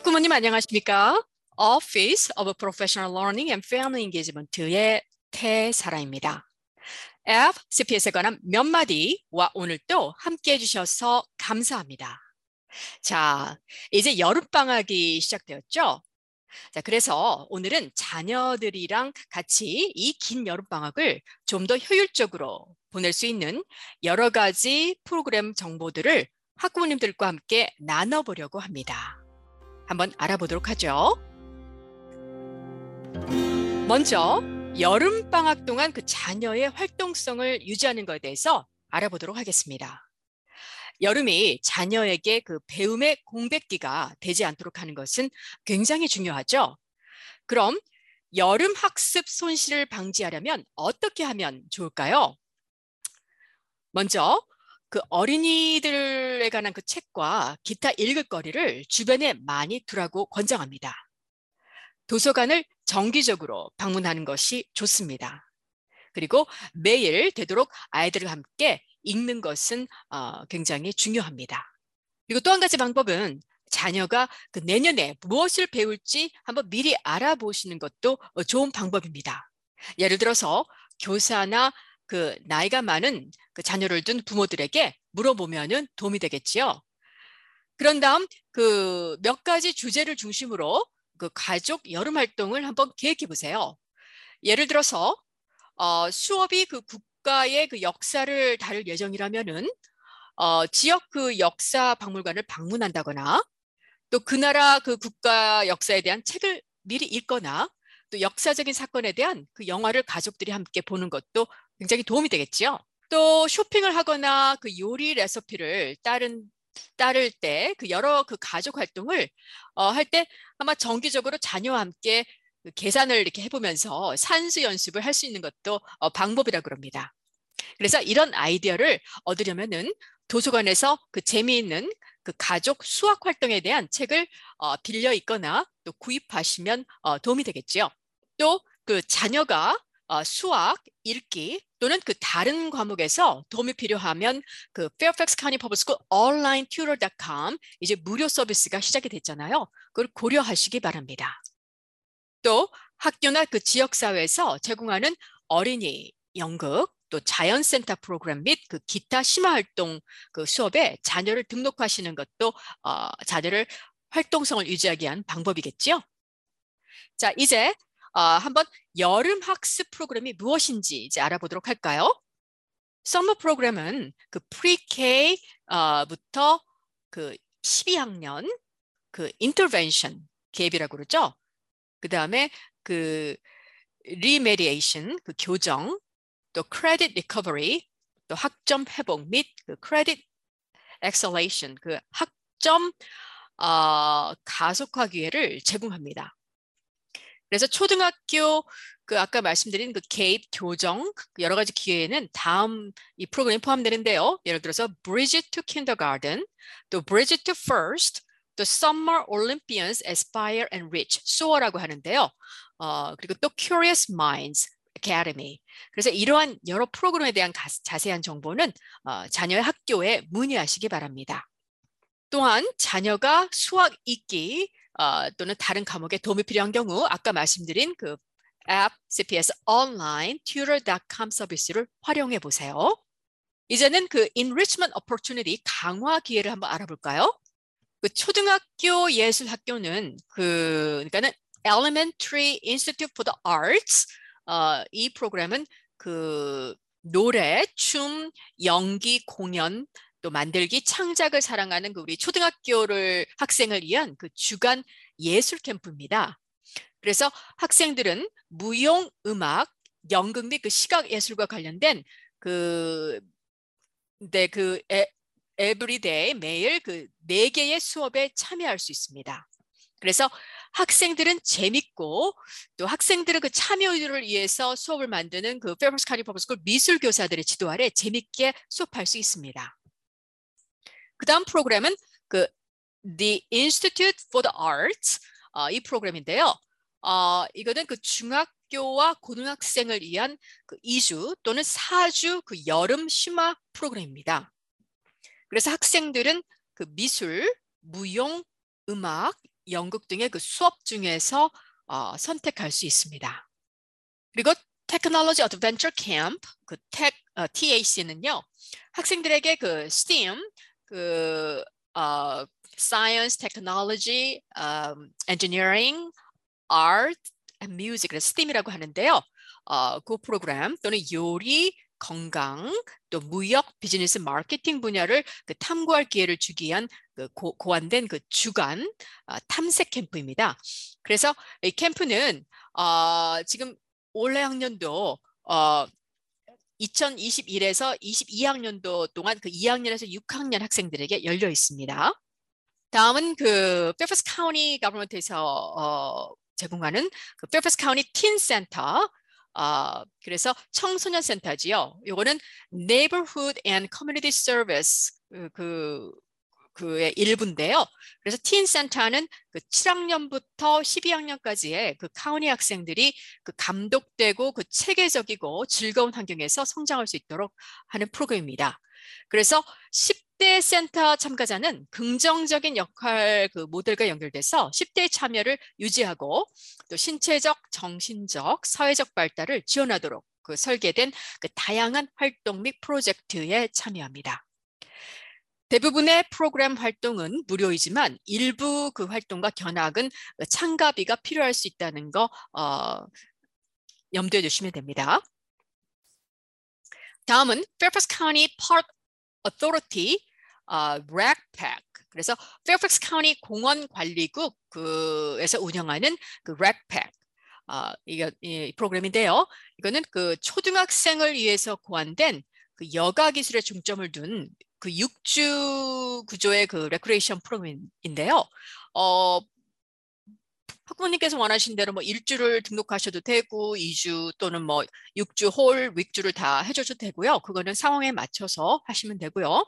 학부모님 안녕하십니까? Office of Professional Learning and Family Engagement의 태사라입니다. FCPS에 관한 몇 마디와 오늘 또 함께 해주셔서 감사합니다. 자, 이제 여름방학이 시작되었죠? 자, 그래서 오늘은 자녀들이랑 같이 이 긴 여름방학을 좀 더 효율적으로 보낼 수 있는 여러 가지 프로그램 정보들을 학부모님들과 함께 나눠보려고 합니다. 한번 알아보도록 하죠. 먼저 여름 방학 동안 그 자녀의 활동성을 유지하는 것에 대해서 알아보도록 하겠습니다. 여름이 자녀에게 그 배움의 공백기가 되지 않도록 하는 것은 굉장히 중요하죠. 그럼 여름 학습 손실을 방지하려면 어떻게 하면 좋을까요? 먼저 그 어린이들에 관한 그 책과 기타 읽을 거리를 주변에 많이 두라고 권장합니다. 도서관을 정기적으로 방문하는 것이 좋습니다. 그리고 매일 되도록 아이들과 함께 읽는 것은 어, 굉장히 중요합니다. 그리고 또 한 가지 방법은 자녀가 그 내년에 무엇을 배울지 한번 미리 알아보시는 것도 어, 좋은 방법입니다. 예를 들어서 교사나 그 나이가 많은 그 자녀를 둔 부모들에게 물어보면은 도움이 되겠지요. 그런 다음 그 몇 가지 주제를 중심으로 그 가족 여름 활동을 한번 계획해 보세요. 예를 들어서 어, 수업이 그 국가의 그 역사를 다룰 예정이라면은 어, 지역 그 역사 박물관을 방문한다거나 또 그 나라 그 국가 역사에 대한 책을 미리 읽거나 또 역사적인 사건에 대한 그 영화를 가족들이 함께 보는 것도 굉장히 도움이 되겠지요. 또 쇼핑을 하거나 그 요리 레시피를 따른 따를 때 그 여러 그 가족 활동을 어, 할 때 아마 정기적으로 자녀와 함께 그 계산을 이렇게 해보면서 산수 연습을 할 수 있는 것도 어, 방법이라 그럽니다. 그래서 이런 아이디어를 얻으려면은 도서관에서 그 재미있는 그 가족 수학 활동에 대한 책을 어, 빌려 있거나 또 구입하시면 어, 도움이 되겠지요. 또 그 자녀가 어, 수학, 읽기 또는 그 다른 과목에서 도움이 필요하면 그 Fairfax County Public School Online Tutor.com 이제 무료 서비스가 시작이 됐잖아요. 그걸 고려하시기 바랍니다. 또 학교나 그 지역사회에서 제공하는 어린이 연극 또 자연센터 프로그램 및 그 기타 심화 활동 그 수업에 자녀를 등록하시는 것도 어, 자녀를 활동성을 유지하기 위한 방법이겠지요. 자, 이제 어, 한번 여름 학습 프로그램이 무엇인지 이제 알아보도록 할까요? 서머 프로그램은 그 pre-K부터 그 12학년 그 intervention 갭이라고 그러죠. 그 다음에 그 remediation 그 교정, 또 credit recovery, 또 학점 회복 및 그 credit acceleration 그 학점 어, 가속화 기회를 제공합니다. 그래서 초등학교 그 아까 말씀드린 그 개입 교정 그 여러 가지 기회에는 다음 이 프로그램이 포함되는데요. 예를 들어서 Bridge to Kindergarten, 또 Bridge to First, 또 Summer Olympians Aspire and Reach, SOAR라고 하는데요. 어, 그리고 또 Curious Minds Academy. 그래서 이러한 여러 프로그램에 대한 가, 자세한 정보는 어, 자녀의 학교에 문의하시기 바랍니다. 또한 자녀가 수학 읽기 어, 또는 다른 과목에 도움이 필요한 경우 아까 말씀드린 그 앱 CPS 온라인 tutor.com 서비스를 활용해 보세요. 이제는 그 enrichment opportunity 강화 기회를 한번 알아볼까요? 그 초등학교 예술 학교는 그 그러니까는 Elementary Institute for the Arts 어, 이 프로그램은 그 노래, 춤, 연기, 공연 또 만들기, 창작을 사랑하는 그 우리 초등학교를 학생을 위한 그 주간 예술 캠프입니다. 그래서 학생들은 무용, 음악, 연극 및 그 시각 예술과 관련된 그, 네, 그 everyday 매일 그 네 개의 수업에 참여할 수 있습니다. 그래서 학생들은 재밌고 또 학생들의 그 참여를 위해서 수업을 만드는 그 Fairfax County Public School 미술 교사들의 지도 아래 재밌게 수업할 수 있습니다. 그 다음 프로그램은 그 The Institute for the Arts 어, 이 프로그램인데요. 어, 이거는 그 중학교와 고등학생을 위한 그 2주 또는 4주 그 여름 심화 프로그램입니다. 그래서 학생들은 그 미술, 무용, 음악, 연극 등의 그 수업 중에서 어, 선택할 수 있습니다. 그리고 Technology Adventure Camp, 그 TEC, 어, TAC는요, 학생들에게 그 STEAM, 그 어, Science, Technology, um, Engineering, Art, and Music, 그래서 STEAM이라고 하는데요. 어, 그 프로그램 또는 요리, 건강, 또 무역, 비즈니스, 마케팅 분야를 그 탐구할 기회를 주기 위한 그 고, 고안된 그 주간 어, 탐색 캠프입니다. 그래서 이 캠프는 어, 지금 올해 학년도 어, 2021에서 22학년도 동안 그 2학년에서 6학년 학생들에게 열려 있습니다. 다음은 그 Fairfax County Government에서 어, 제공하는 그 Fairfax County Teen Center 어, 그래서 청소년 센터지요. 요거는 Neighborhood and Community Service 그, 그 그의 일부인데요. 그래서 틴 센터는 그 7학년부터 12학년까지의 그 카우니 학생들이 그 감독되고 그 체계적이고 즐거운 환경에서 성장할 수 있도록 하는 프로그램입니다. 그래서 10대 센터 참가자는 긍정적인 역할 그 모델과 연결돼서 10대의 참여를 유지하고 또 신체적, 정신적, 사회적 발달을 지원하도록 그 설계된 그 다양한 활동 및 프로젝트에 참여합니다. 대부분의 프로그램 활동은 무료이지만 일부 그 활동과 견학은 참가비가 필요할 수 있다는 거 어, 염두에 두시면 됩니다. 다음은 Fairfax County Park Authority 어, Rec-PAC 그래서 Fairfax County 공원 관리국 그에서 운영하는 그 Rec-PAC 어, 이거 이 프로그램인데요. 이거는 그 초등학생을 위해서 고안된 그 여가 기술에 중점을 둔 그 육주 구조의 그 레크레이션 프로그램인데요. 어, 학부모님께서 원하신 대로 뭐 일주를 등록하셔도 되고 2주 또는 뭐 6주 whole 육주를 다 해줘도 되고요. 그거는 상황에 맞춰서 하시면 되고요.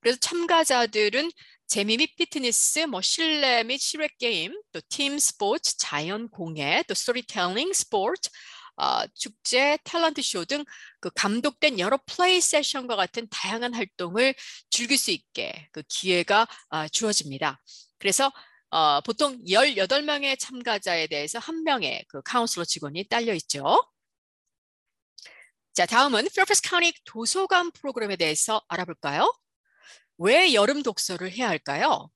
그래서 참가자들은 재미 및 피트니스, 뭐 실내 및 실외 게임, 또 팀 스포츠, 자연 공예, 또 스토리텔링, 스포츠, 어, 축제, 탤런트 쇼 등 그 감독된 여러 플레이 세션과 같은 다양한 활동을 즐길 수 있게 그 기회가 어, 주어집니다. 그래서 어, 보통 18명의 참가자에 대해서 한 명의 그 카운슬러 직원이 딸려 있죠. 자, 다음은 Fairfax County 도서관 프로그램에 대해서 알아볼까요? 왜 여름 독서를 해야 할까요?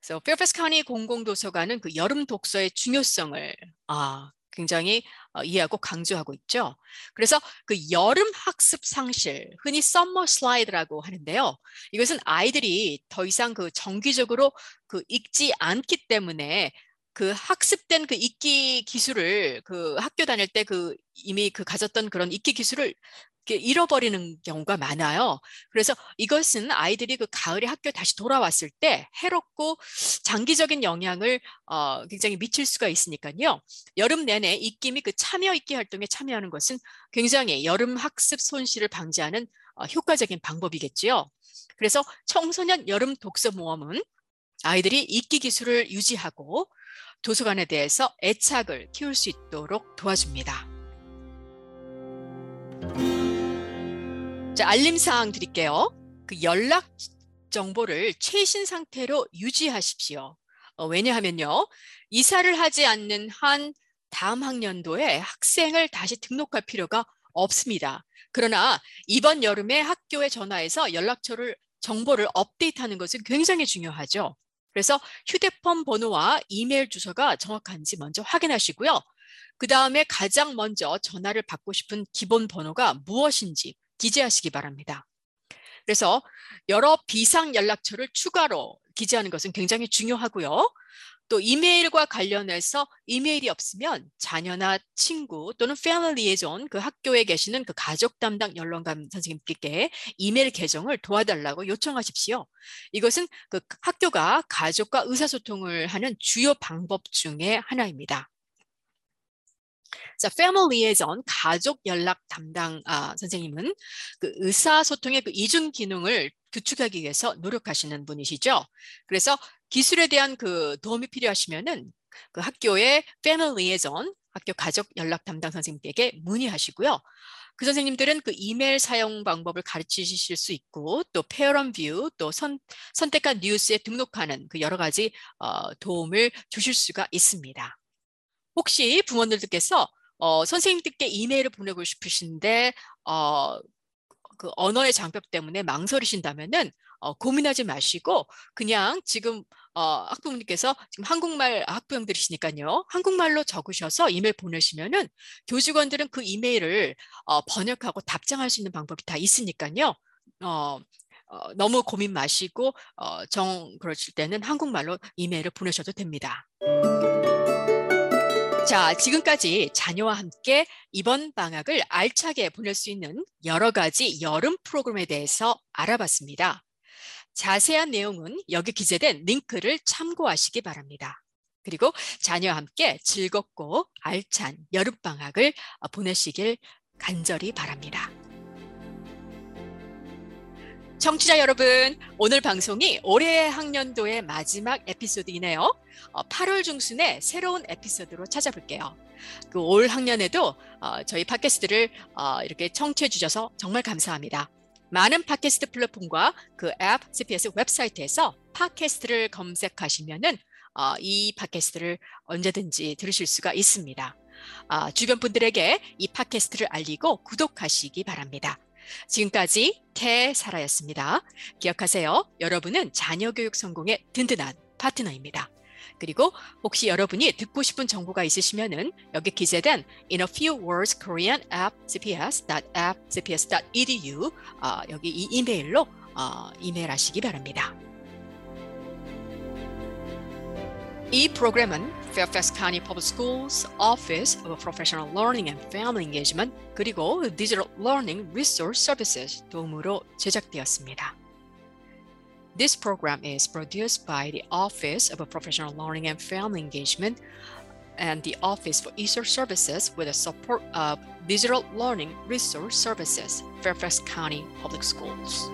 그래서 Fairfax County 공공도서관은 그 여름 독서의 중요성을 아, 굉장히 어, 이해하고 강조하고 있죠. 그래서 그 여름 학습 상실, 흔히 summer slide라고 하는데요. 이것은 아이들이 더 이상 그 정기적으로 그 읽지 않기 때문에 그 학습된 그 읽기 기술을 그 학교 다닐 때 그 이미 그 가졌던 그런 읽기 기술을 잃어버리는 경우가 많아요. 그래서 이것은 아이들이 그 가을에 학교 다시 돌아왔을 때 해롭고 장기적인 영향을 어, 굉장히 미칠 수가 있으니까요. 여름 내내 읽기 및 그 참여 읽기 활동에 참여하는 것은 굉장히 여름 학습 손실을 방지하는 어, 효과적인 방법이겠지요. 그래서 청소년 여름 독서 모험은 아이들이 읽기 기술을 유지하고 도서관에 대해서 애착을 키울 수 있도록 도와줍니다. 자, 알림 사항 드릴게요. 그 연락 정보를 최신 상태로 유지하십시오. 어, 왜냐하면요. 이사를 하지 않는 한 다음 학년도에 학생을 다시 등록할 필요가 없습니다. 그러나 이번 여름에 학교에 전화해서 연락처를 정보를 업데이트하는 것은 굉장히 중요하죠. 그래서 휴대폰 번호와 이메일 주소가 정확한지 먼저 확인하시고요. 그 다음에 가장 먼저 전화를 받고 싶은 기본 번호가 무엇인지 기재하시기 바랍니다. 그래서 여러 비상 연락처를 추가로 기재하는 것은 굉장히 중요하고요. 또 이메일과 관련해서 이메일이 없으면 자녀나 친구 또는 Family Liaison 그 학교에 계시는 그 가족 담당 연락관 선생님께 이메일 계정을 도와달라고 요청하십시오. 이것은 그 학교가 가족과 의사소통을 하는 주요 방법 중에 하나입니다. 자, Family Liaison 가족 연락 담당 아, 선생님은 그 의사소통의 그 이중 기능을 구축하기 위해서 노력하시는 분이시죠. 그래서 기술에 대한 그 도움이 필요하시면은 그 학교의 Family Liaison 학교 가족 연락 담당 선생님께 문의하시고요. 그 선생님들은 그 이메일 사용 방법을 가르치실 수 있고 또 ParentVUE, 또 선, 선택한 뉴스에 등록하는 그 여러 가지 어, 도움을 주실 수가 있습니다. 혹시 부모님들께서 어, 선생님들께 이메일을 보내고 싶으신데 어, 그 언어의 장벽 때문에 망설이신다면은 어, 고민하지 마시고 그냥 지금 어, 학부모님께서 지금 한국말 학부형들이시니까요. 한국말로 적으셔서 이메일 보내시면은 교직원들은 그 이메일을 어, 번역하고 답장할 수 있는 방법이 다 있으니까요. 어, 어, 너무 고민 마시고 어, 정 그러실 때는 한국말로 이메일을 보내셔도 됩니다. 자, 지금까지 자녀와 함께 이번 방학을 알차게 보낼 수 있는 여러 가지 여름 프로그램에 대해서 알아봤습니다. 자세한 내용은 여기 기재된 링크를 참고하시기 바랍니다. 그리고 자녀와 함께 즐겁고 알찬 여름방학을 보내시길 간절히 바랍니다. 청취자 여러분, 오늘 방송이 올해 학년도의 마지막 에피소드이네요. 8월 어, 중순에 새로운 에피소드로 찾아볼게요. 그 올 학년에도 어, 저희 팟캐스트를 어, 이렇게 청취해 주셔서 정말 감사합니다. 많은 팟캐스트 플랫폼과 그 앱 CPS 웹사이트에서 팟캐스트를 검색하시면은 이 팟캐스트를 언제든지 들으실 수가 있습니다. 주변 분들에게 이 팟캐스트를 알리고 구독하시기 바랍니다. 지금까지 태사라였습니다. 기억하세요. 여러분은 자녀 교육 성공의 든든한 파트너입니다. 그리고 혹시 여러분이 듣고 싶은 정보가 있으시면은 여기 기재된 In a few words Korean app cps.app cps.edu 어, 여기 이 이메일로 어, 이메일 하시기 바랍니다. 이 프로그램은 Fairfax County Public Schools Office of Professional Learning and Family Engagement 그리고 Digital Learning Resource Services 도움으로 제작되었습니다. This program is produced by the Office of Professional Learning and Family Engagement and the Office for Research Services with the support of Digital Learning Resource Services, Fairfax County Public Schools.